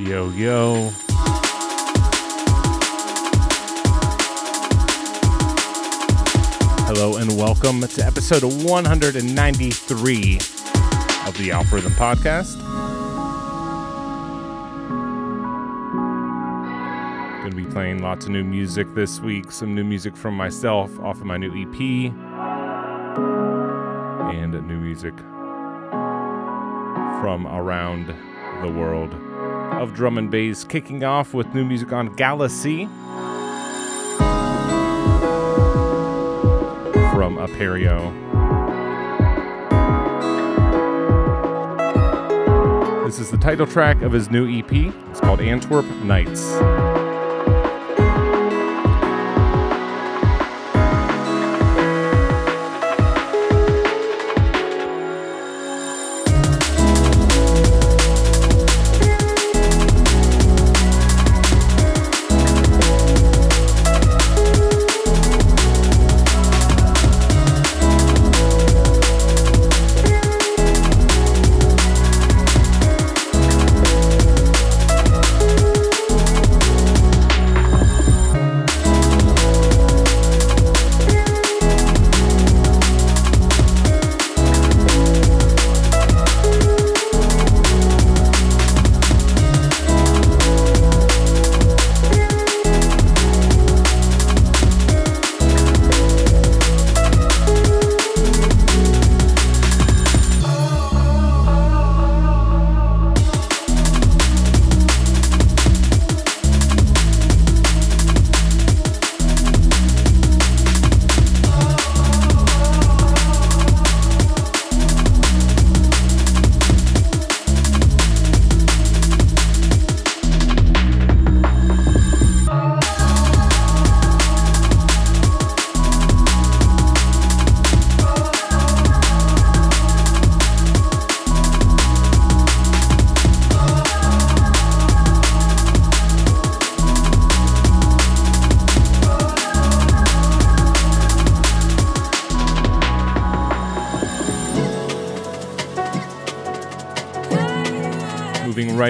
Yo, yo. Hello and welcome to episode 193 of the Algorithm Podcast. Going to be playing lots of new music this week, some new music from myself off of my new EP, and new music from around the world of drum and bass, kicking off with new music on Galaxy from Aperio. This is the title track of his new EP. It's called Antwerp Nights.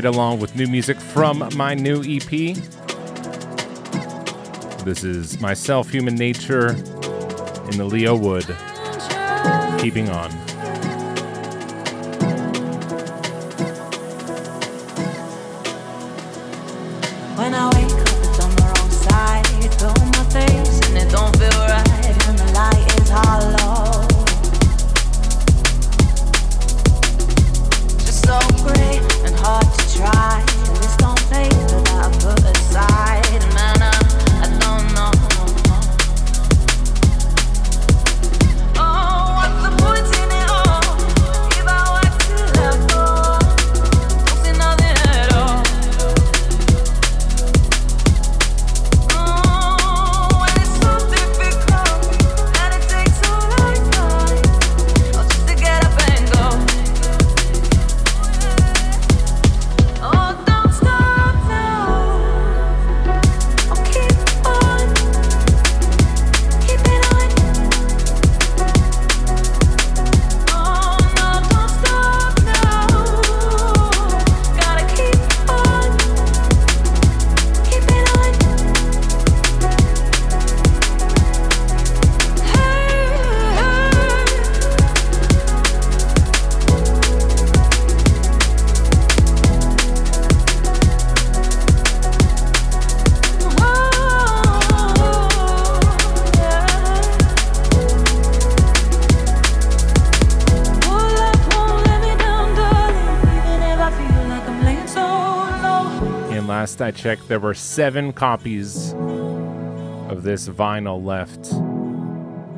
Right along with new music from my new EP. This is myself, Human Nature, in the Leo Wood. Keeping on. Last I checked, there were seven copies of this vinyl left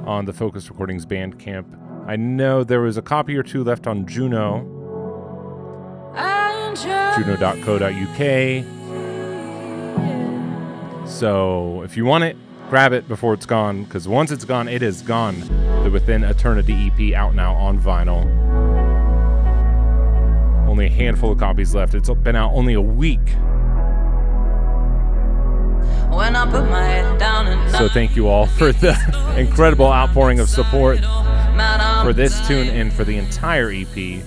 on the Focus Recordings Bandcamp. I know there was a copy or two left on Juno, juno.co.uk. So if you want it, grab it before it's gone, because once it's gone, it is gone. The Within Eternity EP out now on vinyl. Only a handful of copies left. It's been out only a week. So thank you all for the incredible outpouring of support for this tune and for the entire EP.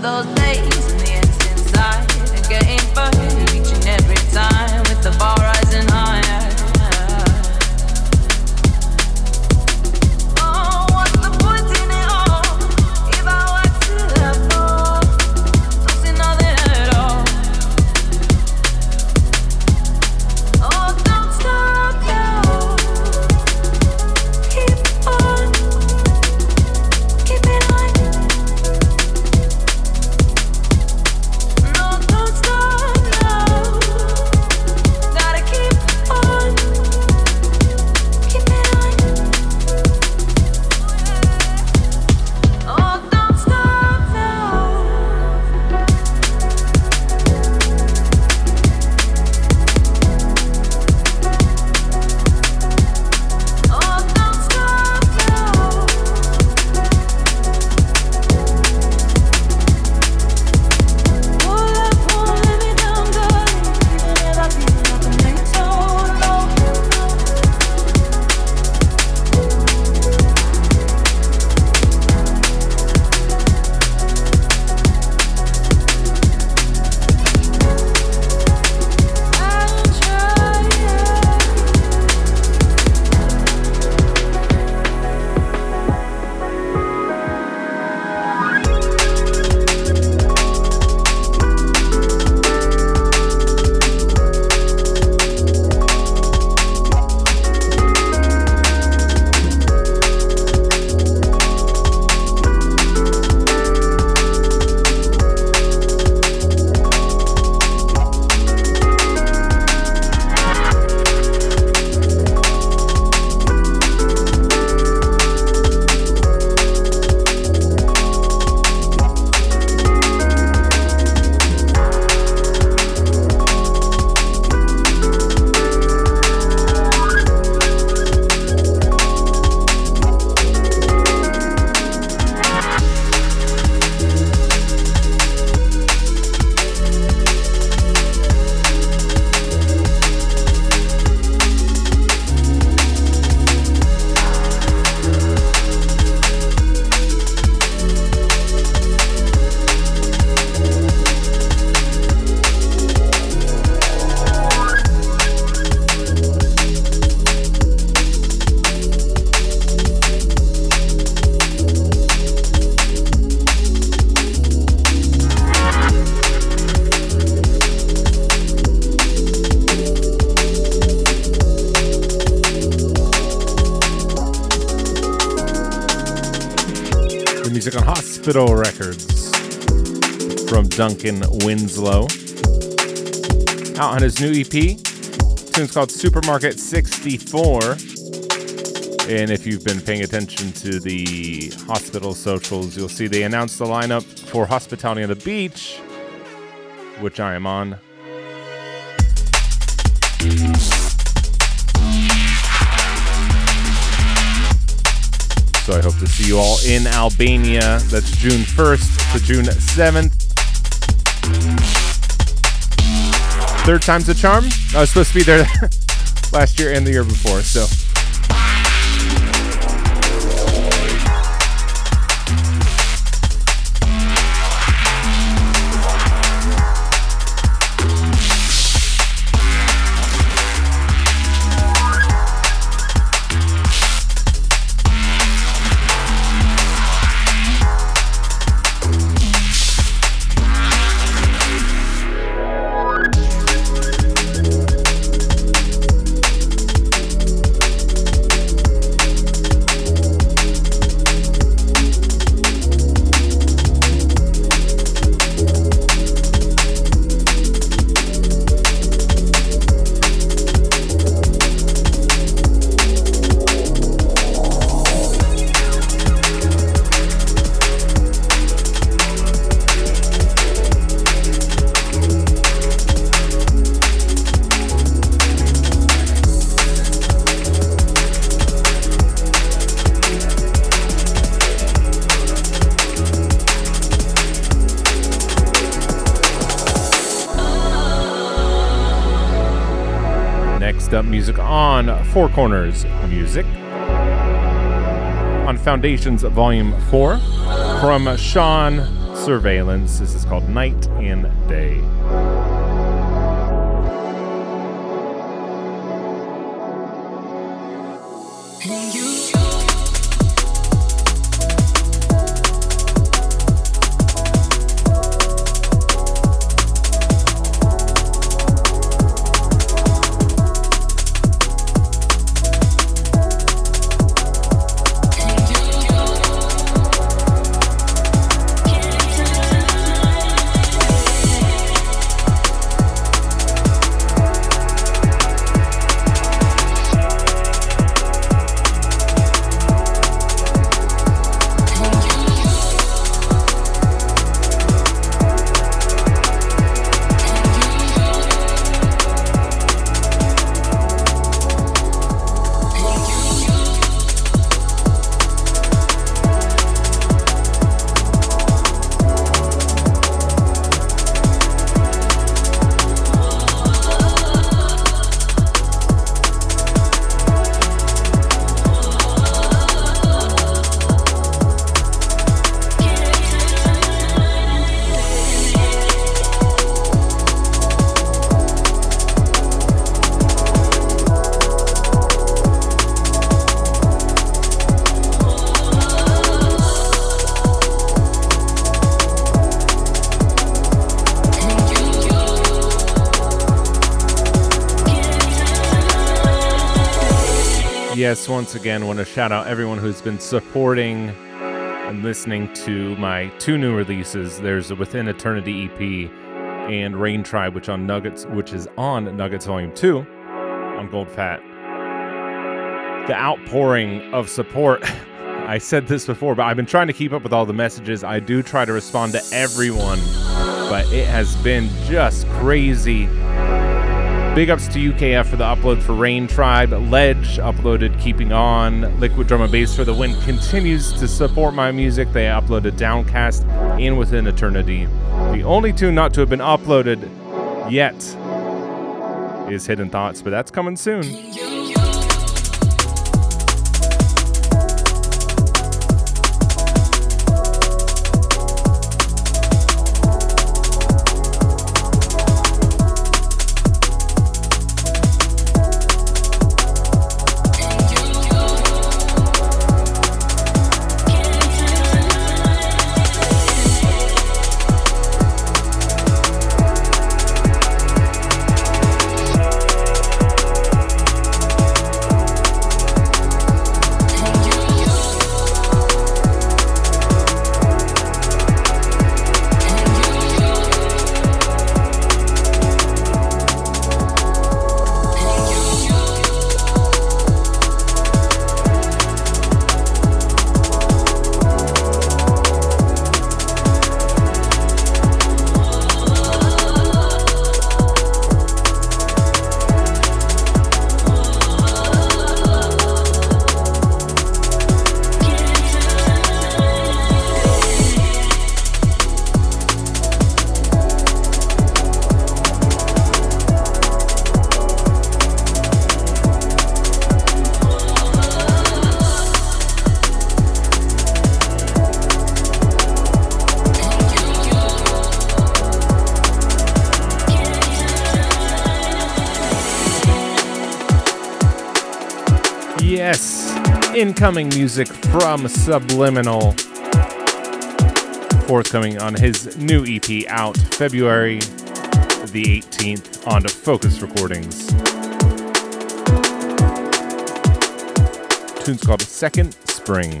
Those days, getting burned each and every time with the bar. Hospital Records from Duncan Winslow. Out on his new EP. tune's called Supermarket 64. And if you've been paying attention to the hospital socials, you'll see they announced the lineup for Hospitality on the Beach, which I am on. I hope to see you all in Albania. That's June 1st to June 7th. Third time's a charm. I was supposed to be there last year and the year before, so Four Corners Music. On Foundations Volume 4 from Sean Surveillance. This is called Night and Day. Yes, once again, want to shout out everyone who's been supporting and listening to my two new releases. There's a Within Eternity EP and Rain Tribe, which on Nuggets, which is on Nuggets Volume Two on Gold Fat. The outpouring of support. I said this before, but I've been trying to keep up with all the messages. I do try to respond to everyone, but it has been just crazy Big ups to UKF for the upload for Rain Tribe. Ledge uploaded Keeping On. Liquid Drum and Bass for the Win continues to support my music. They uploaded Downcast and Within Eternity. The only tune not to have been uploaded yet is Hidden Thoughts, but that's coming soon. Incoming music from Subliminal. Forthcoming on his new EP out February the 18th on Focus Recordings. tune's called Second Spring.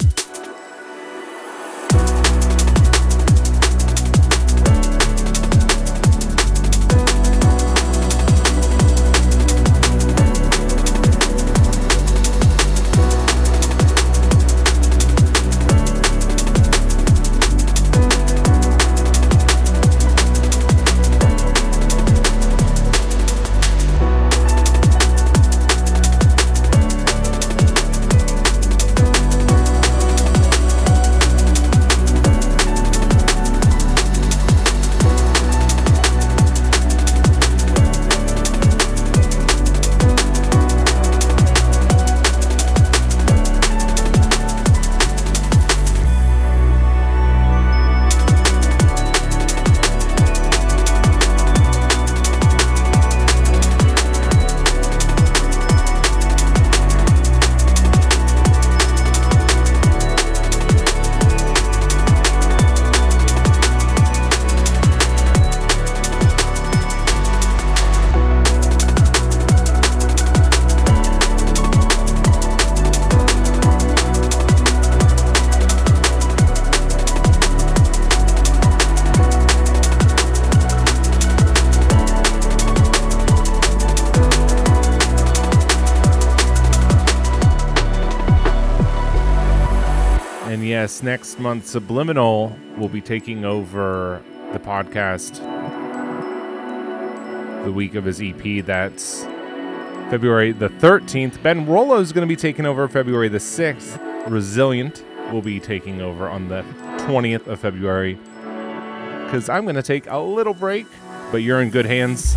Next month, Subliminal will be taking over the podcast the week of his EP. That's February the 13th. Ben Rollo is going to be taking over February the 6th. Resilient will be taking over on the 20th of February. Because I'm going to take a little break, but you're in good hands.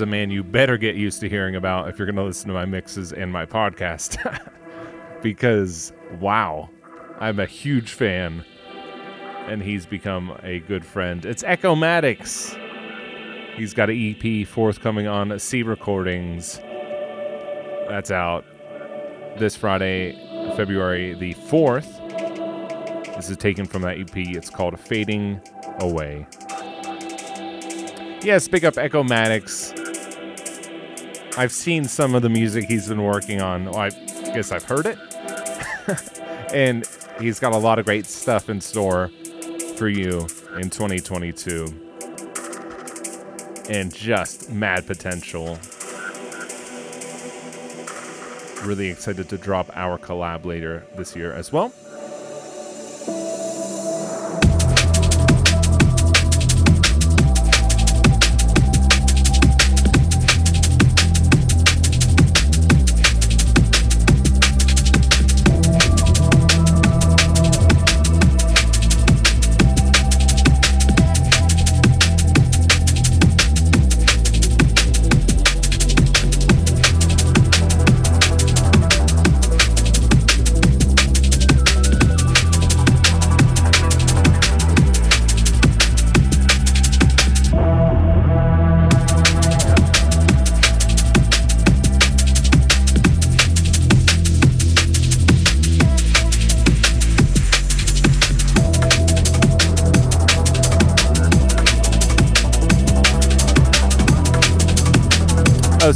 A man you better get used to hearing about if you're going to listen to my mixes and my podcast. because, wow, I'm a huge fan. And he's become a good friend. It's Echo Echomatics. He's got an EP forthcoming on C Recordings. That's out this Friday, February the 4th. This is taken from that EP. It's called Fading Away. Yes, pick up Echo Echomatics. I've seen some of the music he's been working on. Well, I guess I've heard it. and he's got a lot of great stuff in store for you in 2022. And just mad potential. Really excited to drop our collab later this year as well.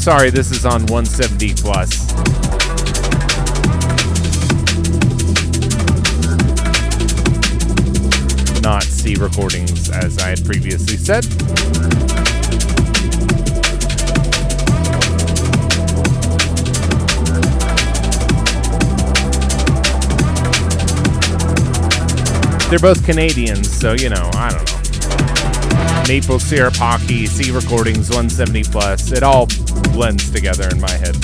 Sorry, this is on 170 plus. Not C recordings, as I had previously said. They're both Canadians, so you know, I don't know. Maple syrup hockey, C recordings, 170 plus. It all blends together in my head.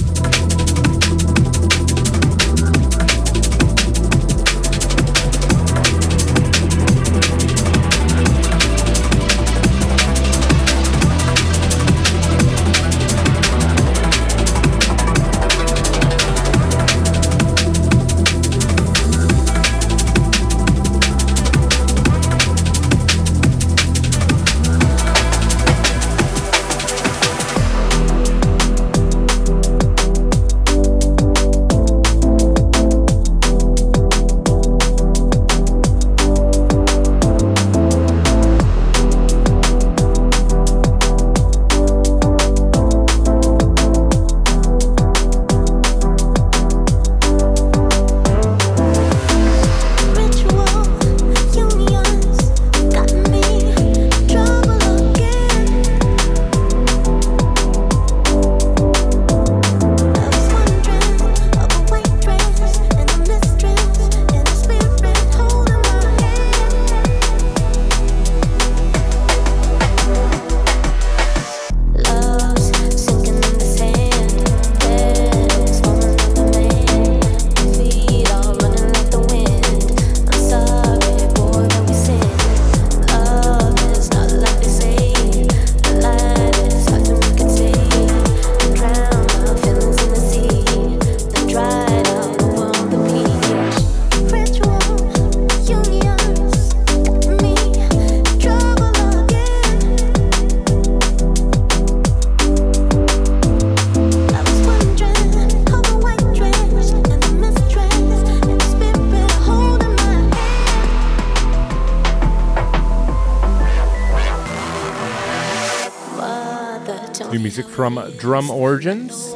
From Drum Origins.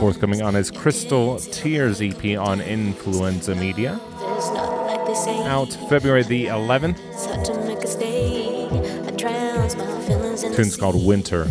Forthcoming on his Crystal Tears EP on Influenza Media. Out February the 11th. Tune's called Winter.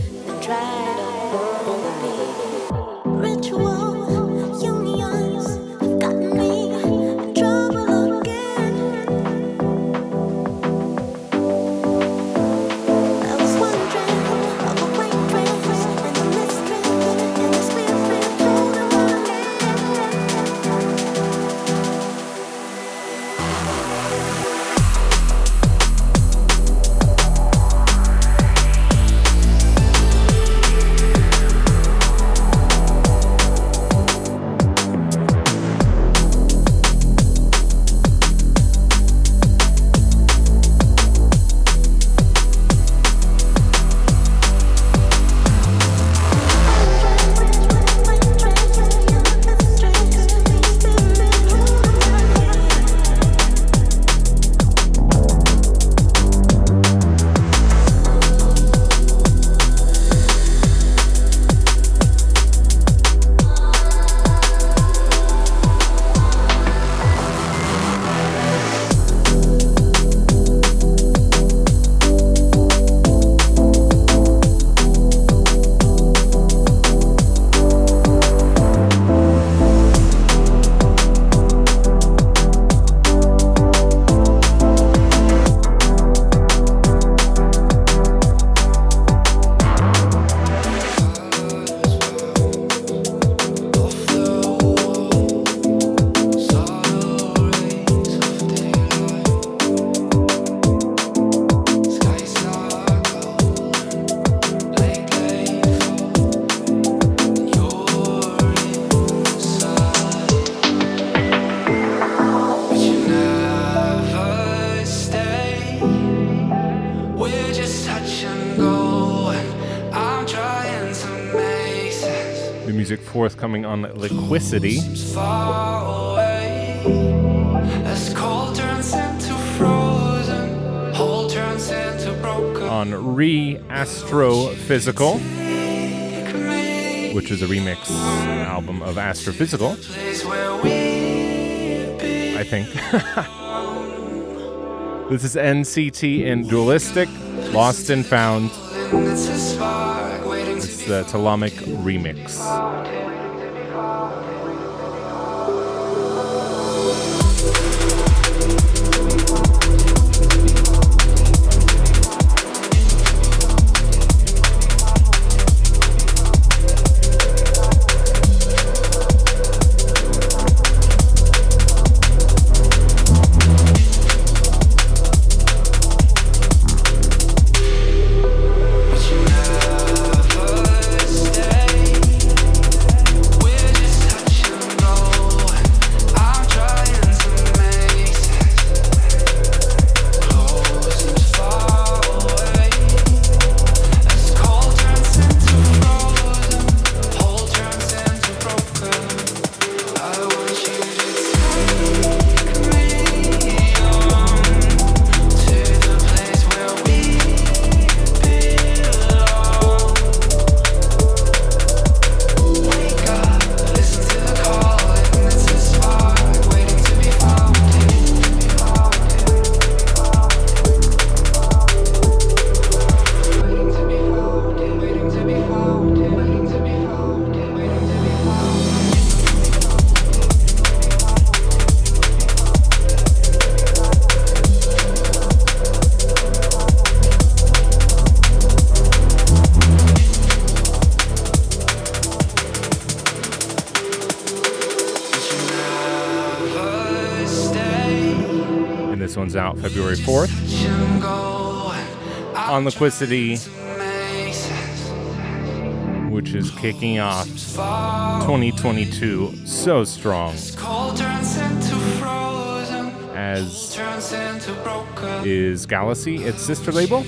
Forthcoming on Liquicity. on Re Astrophysical, which is a remix album of Astrophysical. I think. this is NCT in Dualistic, Lost and Found. The Talamic remix. Liquicity, which is kicking off 2022 so strong as is Galaxy, its sister label.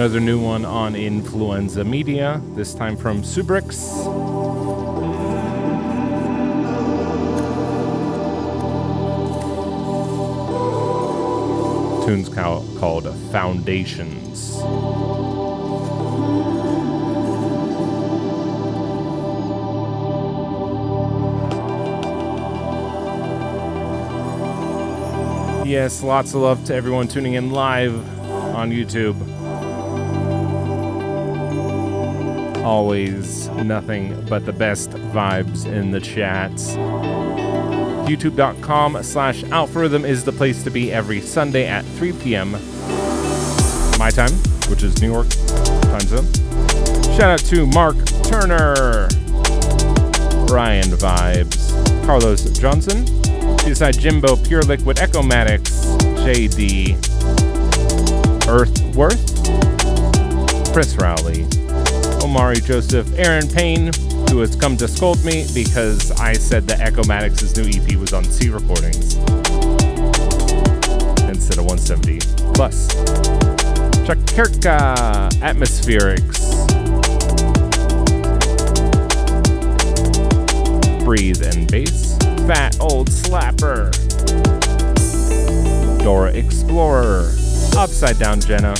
Another new one on Influenza Media, this time from Subrix. Tune's called Foundations. Yes, lots of love to everyone tuning in live on YouTube. Always nothing but the best vibes in the chats. YouTube.com slash alpharhythm is the place to be every Sunday at 3 p.m. my time, which is New York time zone. Shout out to Mark Turner, Ryan Vibes, Carlos Johnson, Beside Jimbo, Pure Liquid, Echo Echomatics, JD, Earthworth, Chris Rowley, Omari Joseph, Aaron Payne, who has come to scold me because I said that Echo Echomatics' new EP was on C recordings instead of 170 plus. Chakerka, uh, Atmospherics, Breathe and Bass fat old slapper. Dora Explorer. Upside down Jenna.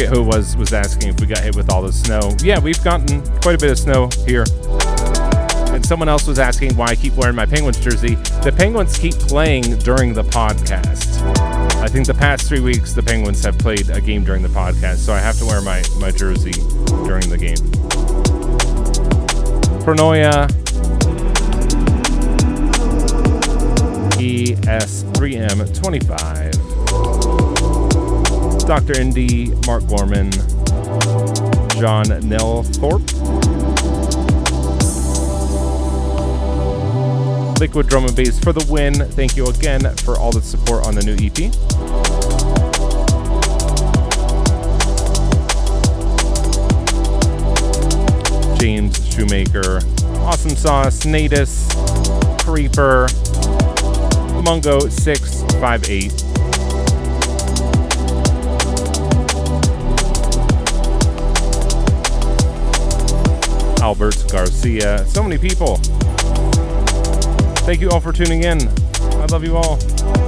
Forget who was was asking if we got hit with all the snow. Yeah, we've gotten quite a bit of snow here. And someone else was asking why I keep wearing my Penguins jersey. The Penguins keep playing during the podcast. I think the past three weeks the Penguins have played a game during the podcast, so I have to wear my, my jersey during the game. Pronoia ES3M25. Dr. Indy, Mark Gorman, John Nelthorpe. Liquid Drum and Bass for the win. Thank you again for all the support on the new EP. James Shoemaker, Awesome Sauce, Natus, Creeper, Mungo658. Albert Garcia. So many people. Thank you all for tuning in. I love you all.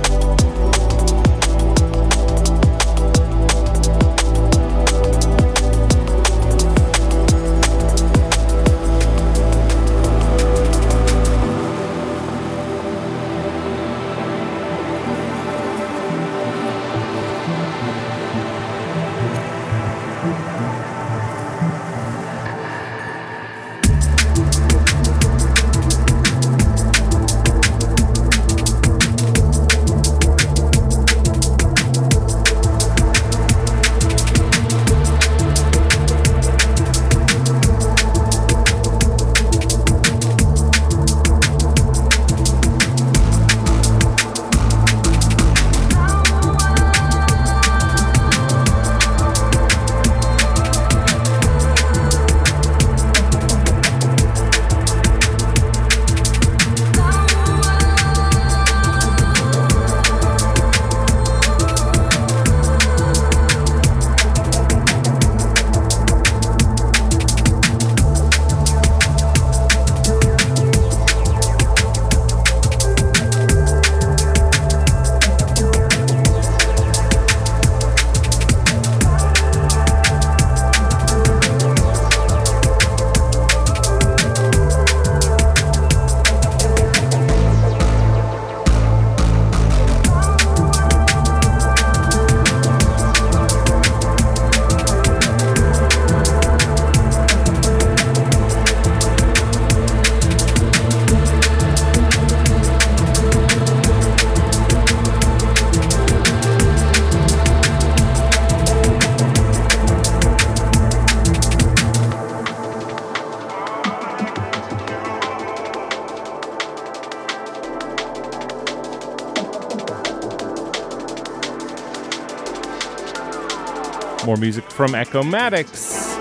more music from Echo Maddox,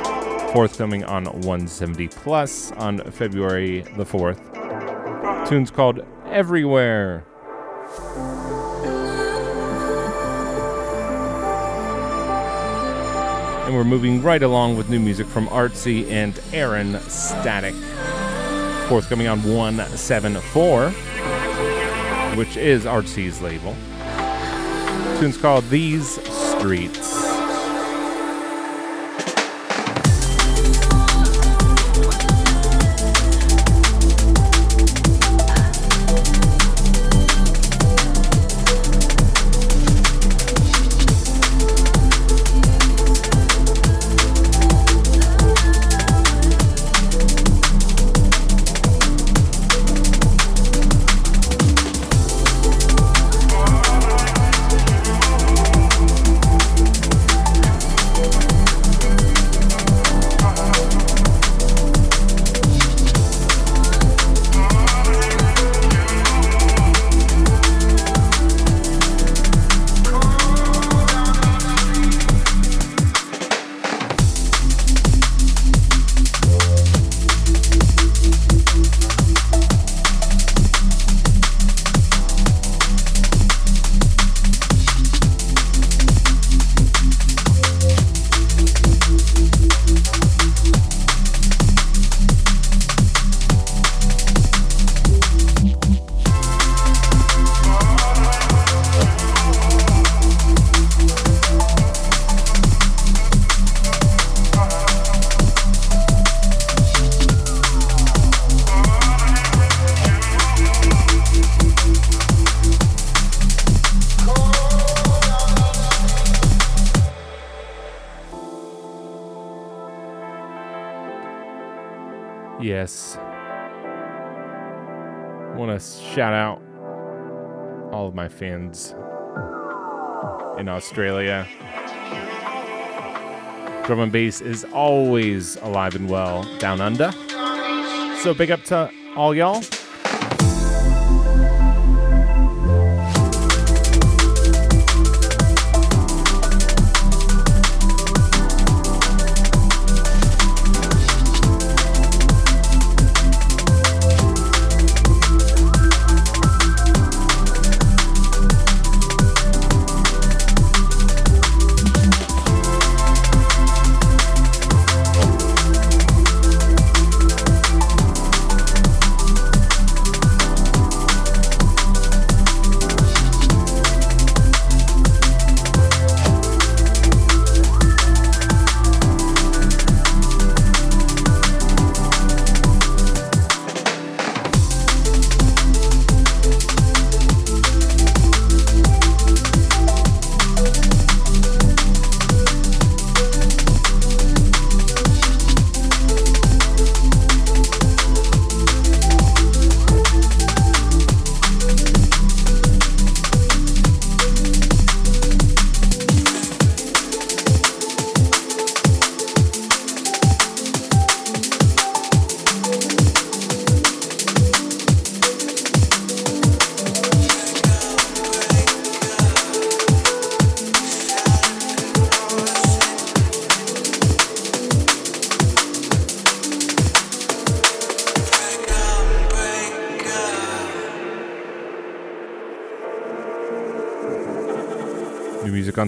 forthcoming on 170 Plus on February the 4th. Tunes called Everywhere. And we're moving right along with new music from Artsy and Aaron Static, forthcoming on 174, which is Artsy's label. Tunes called These Streets. Fans in Australia. Drum and bass is always alive and well down under. So big up to all y'all.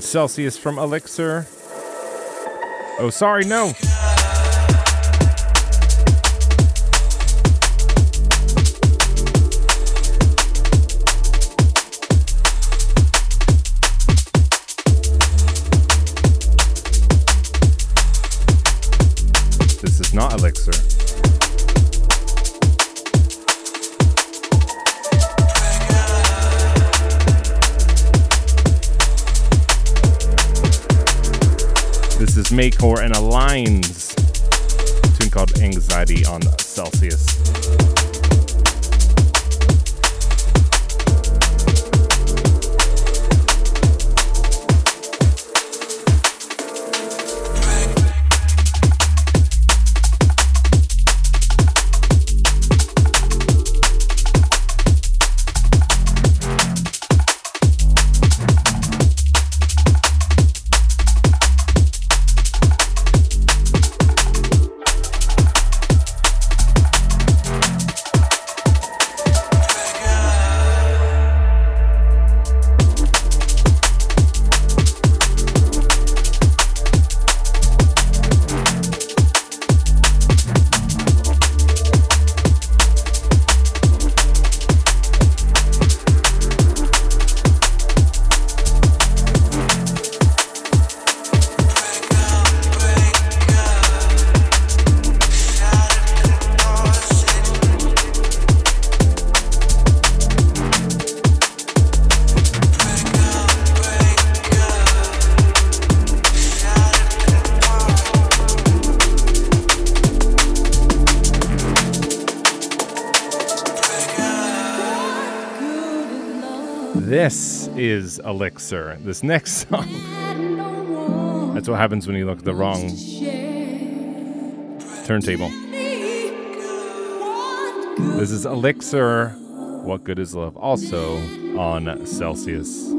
Celsius from Elixir. Oh, sorry, no. Is Makor and Aligns. A tune called Anxiety on Celsius. Is Elixir. This next song. That's what happens when you look at the wrong turntable. This is Elixir. What good is love? Also on Celsius.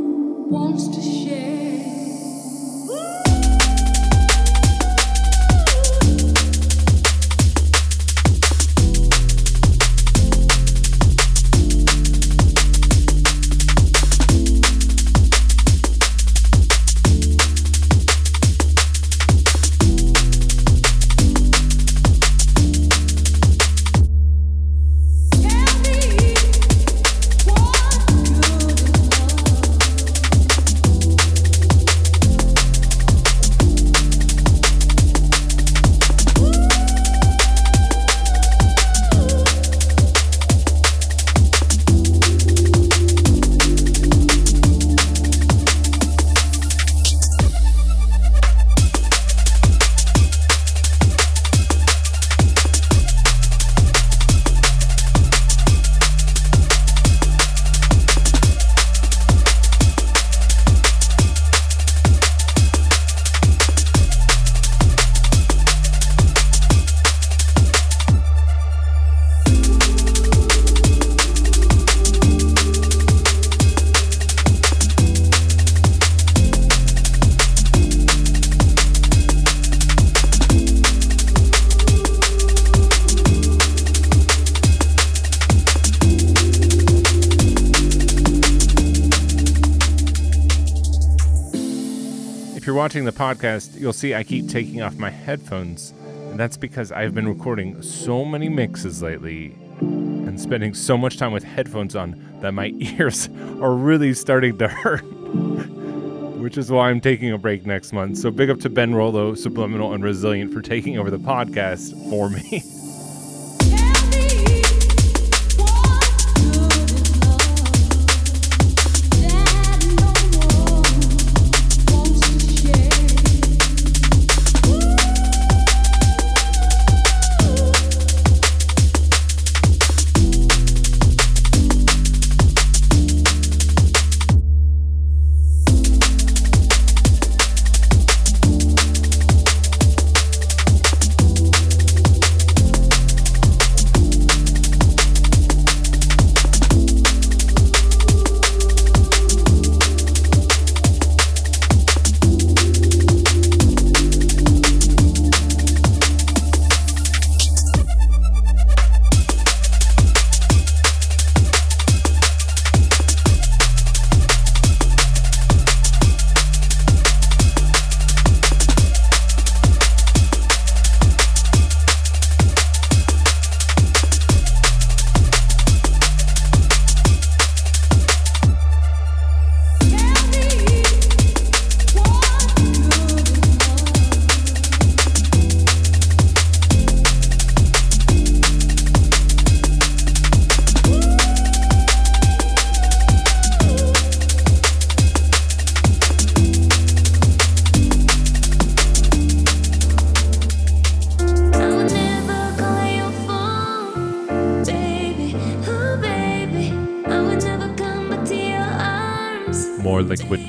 Watching the podcast, you'll see I keep taking off my headphones, and that's because I've been recording so many mixes lately and spending so much time with headphones on that my ears are really starting to hurt. Which is why I'm taking a break next month. So big up to Ben Rollo, Subliminal and Resilient for taking over the podcast for me.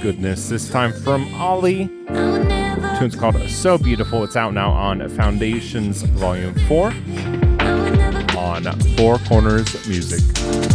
goodness, this time from Ollie. Tune's called So Beautiful. It's out now on Foundations Volume 4 I would never, on Four Corners Music.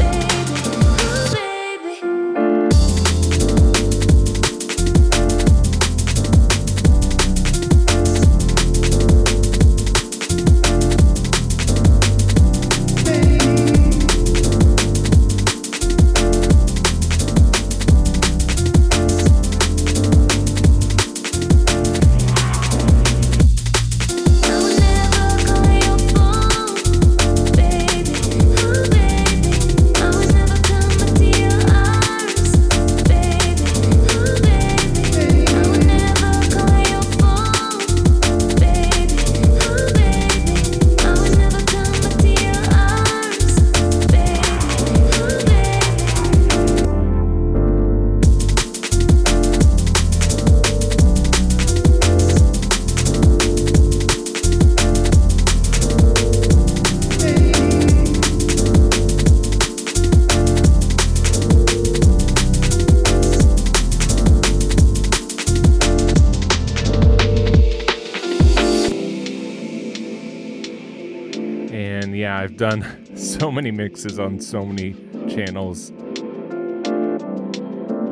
Done so many mixes on so many channels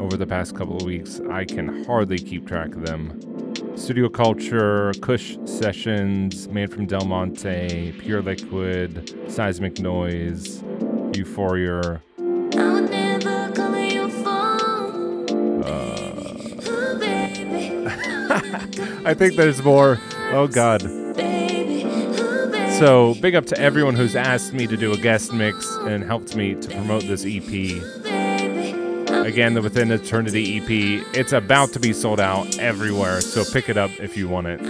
over the past couple of weeks. I can hardly keep track of them. Studio Culture, Kush Sessions, Man from Del Monte, Pure Liquid, Seismic Noise, Euphoria, I would never call on your phone. Uh. Ooh, baby. I think there's more. Oh God. So big up to everyone who's asked me to do a guest mix and helped me to promote this EP. Again, the Within Eternity EP. It's about to be sold out everywhere, so pick it up if you want it.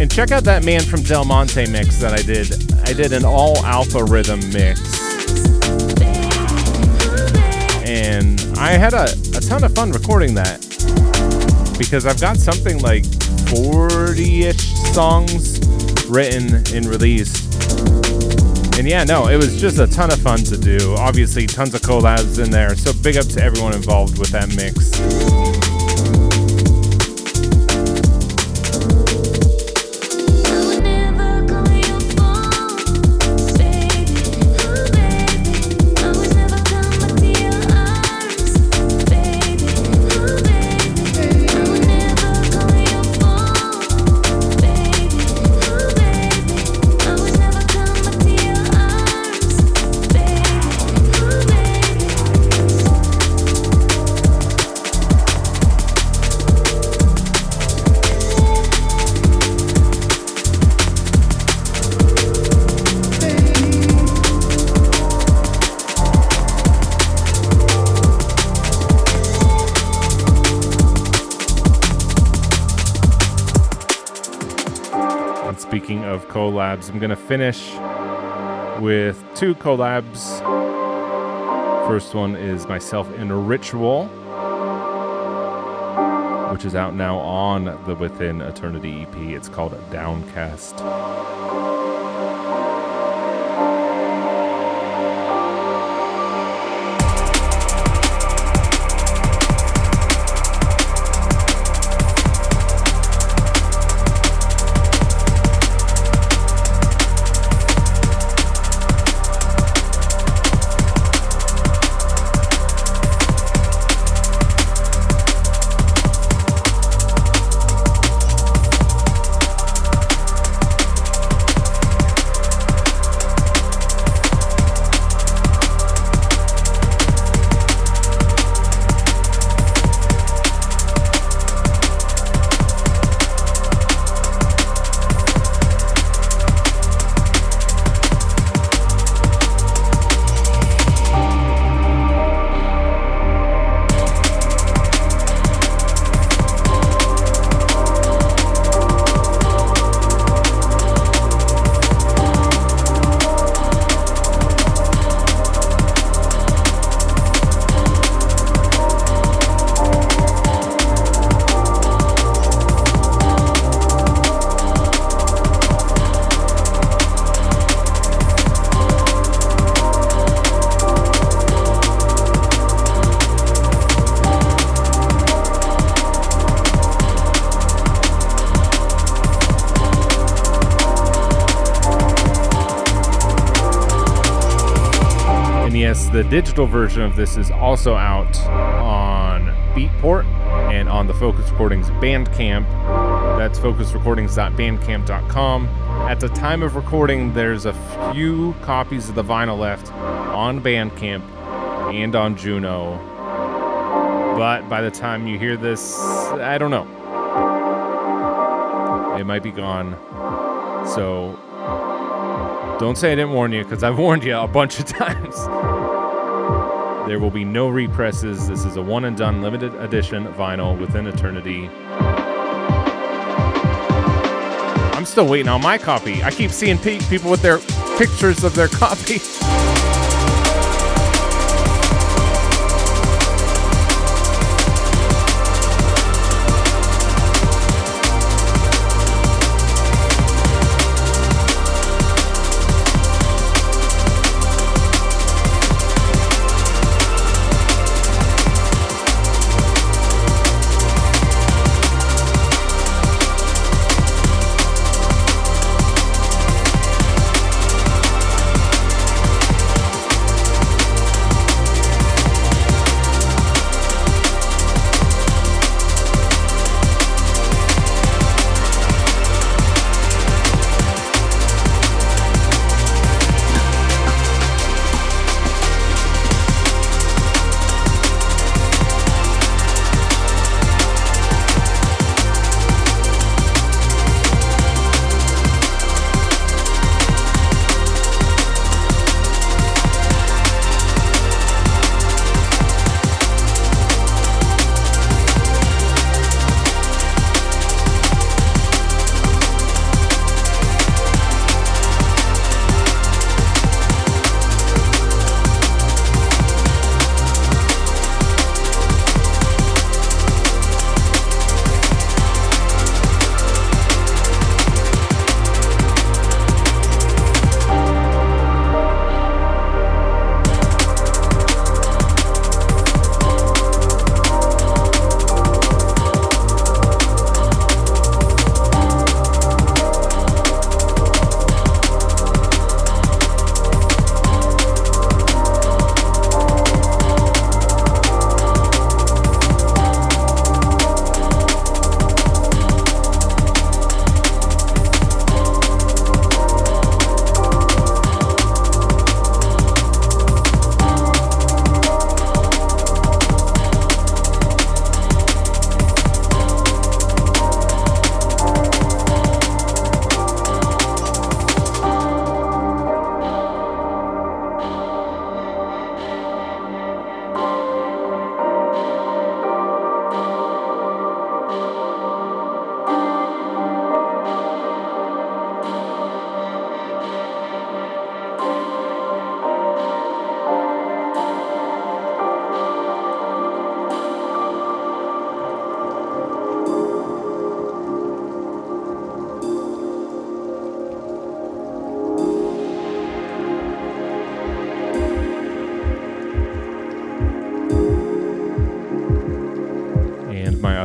And check out that Man from Del Monte mix that I did. I did an all alpha rhythm mix, and I had a, a ton of fun recording that because I've got something like 40 ish songs written and released. And yeah, no, it was just a ton of fun to do. Obviously, tons of collabs in there. So big up to everyone involved with that mix. Collabs, I'm going to finish with two collabs. First one is myself and Ritual, which is out now on the Within Eternity EP. It's called Downcast. Digital version of this is also out on Beatport and on the Focus Recordings Bandcamp. That's focusrecordings.bandcamp.com. At the time of recording, there's a few copies of the vinyl left on Bandcamp and on Juno. But by the time you hear this, I don't know. It might be gone. So don't say I didn't warn you, because I've warned you a bunch of times. There will be no represses. This is a one and done limited edition vinyl within eternity. I'm still waiting on my copy. I keep seeing pe- people with their pictures of their copy.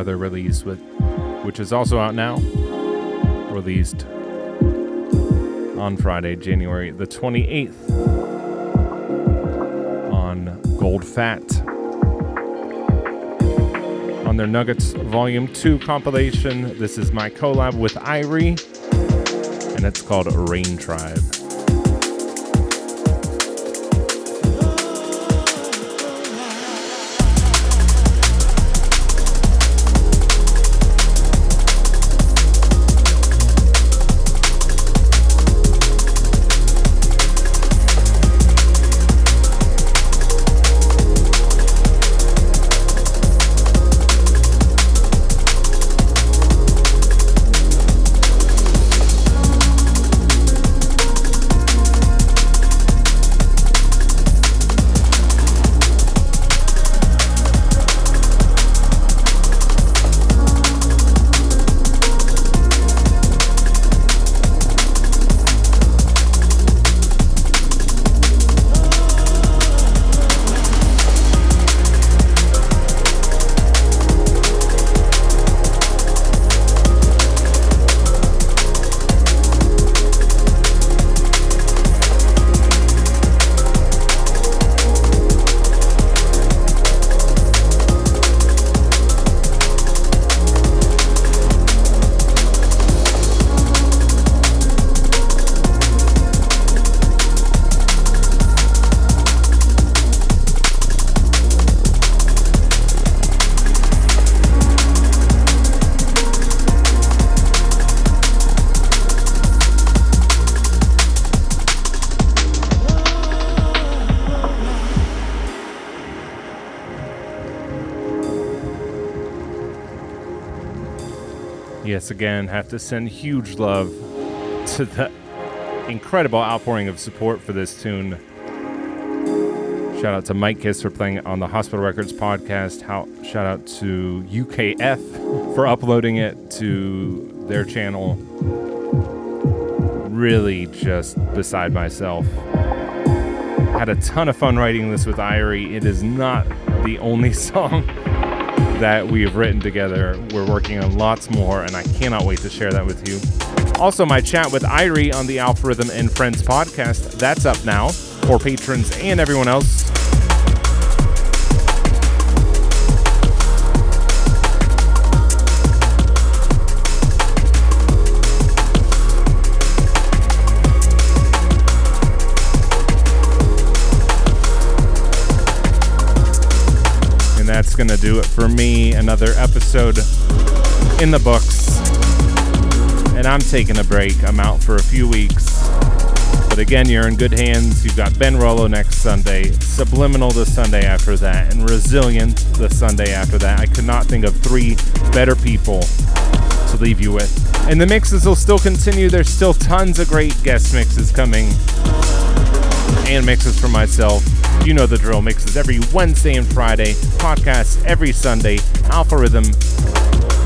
My other release, with, which is also out now, released on Friday, January the 28th on Gold Fat. On their Nuggets Volume 2 compilation, this is my collab with Irie, and it's called Rain Tribe. Yes, again, have to send huge love to the incredible outpouring of support for this tune. Shout out to Mike Kiss for playing it on the Hospital Records podcast. How, shout out to UKF for uploading it to their channel. Really just beside myself. Had a ton of fun writing this with Irie. It is not the only song that we have written together. We're working on lots more, and I cannot wait to share that with you. Also, my chat with Irie on the Alpha Rhythm and Friends podcast, that's up now for patrons and everyone else. Going to do it for me. Another episode in the books. And I'm taking a break. I'm out for a few weeks. But again, you're in good hands. You've got Ben Rollo next Sunday, Subliminal the Sunday after that, and Resilient the Sunday after that. I could not think of three better people to leave you with. And the mixes will still continue. There's still tons of great guest mixes coming and mixes for myself. You know the drill. Mixes every Wednesday and Friday. Podcasts every Sunday. Alpha Rhythm,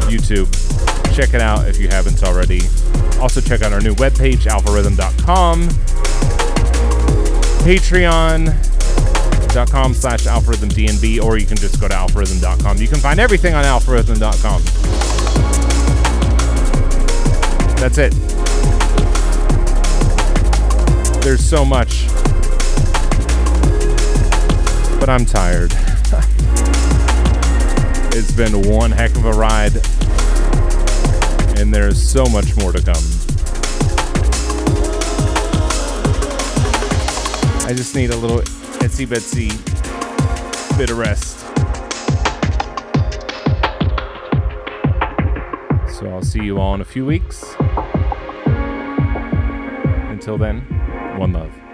YouTube. Check it out if you haven't already. Also, check out our new webpage, alpharhythm.com. Patreon.com slash alpharhythmdnb, or you can just go to alpharhythm.com. You can find everything on alpharhythm.com. That's it. There's so much but I'm tired. it's been one heck of a ride, and there's so much more to come. I just need a little itsy bitsy bit of rest. So I'll see you all in a few weeks. Until then, one love.